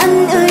anh ơi.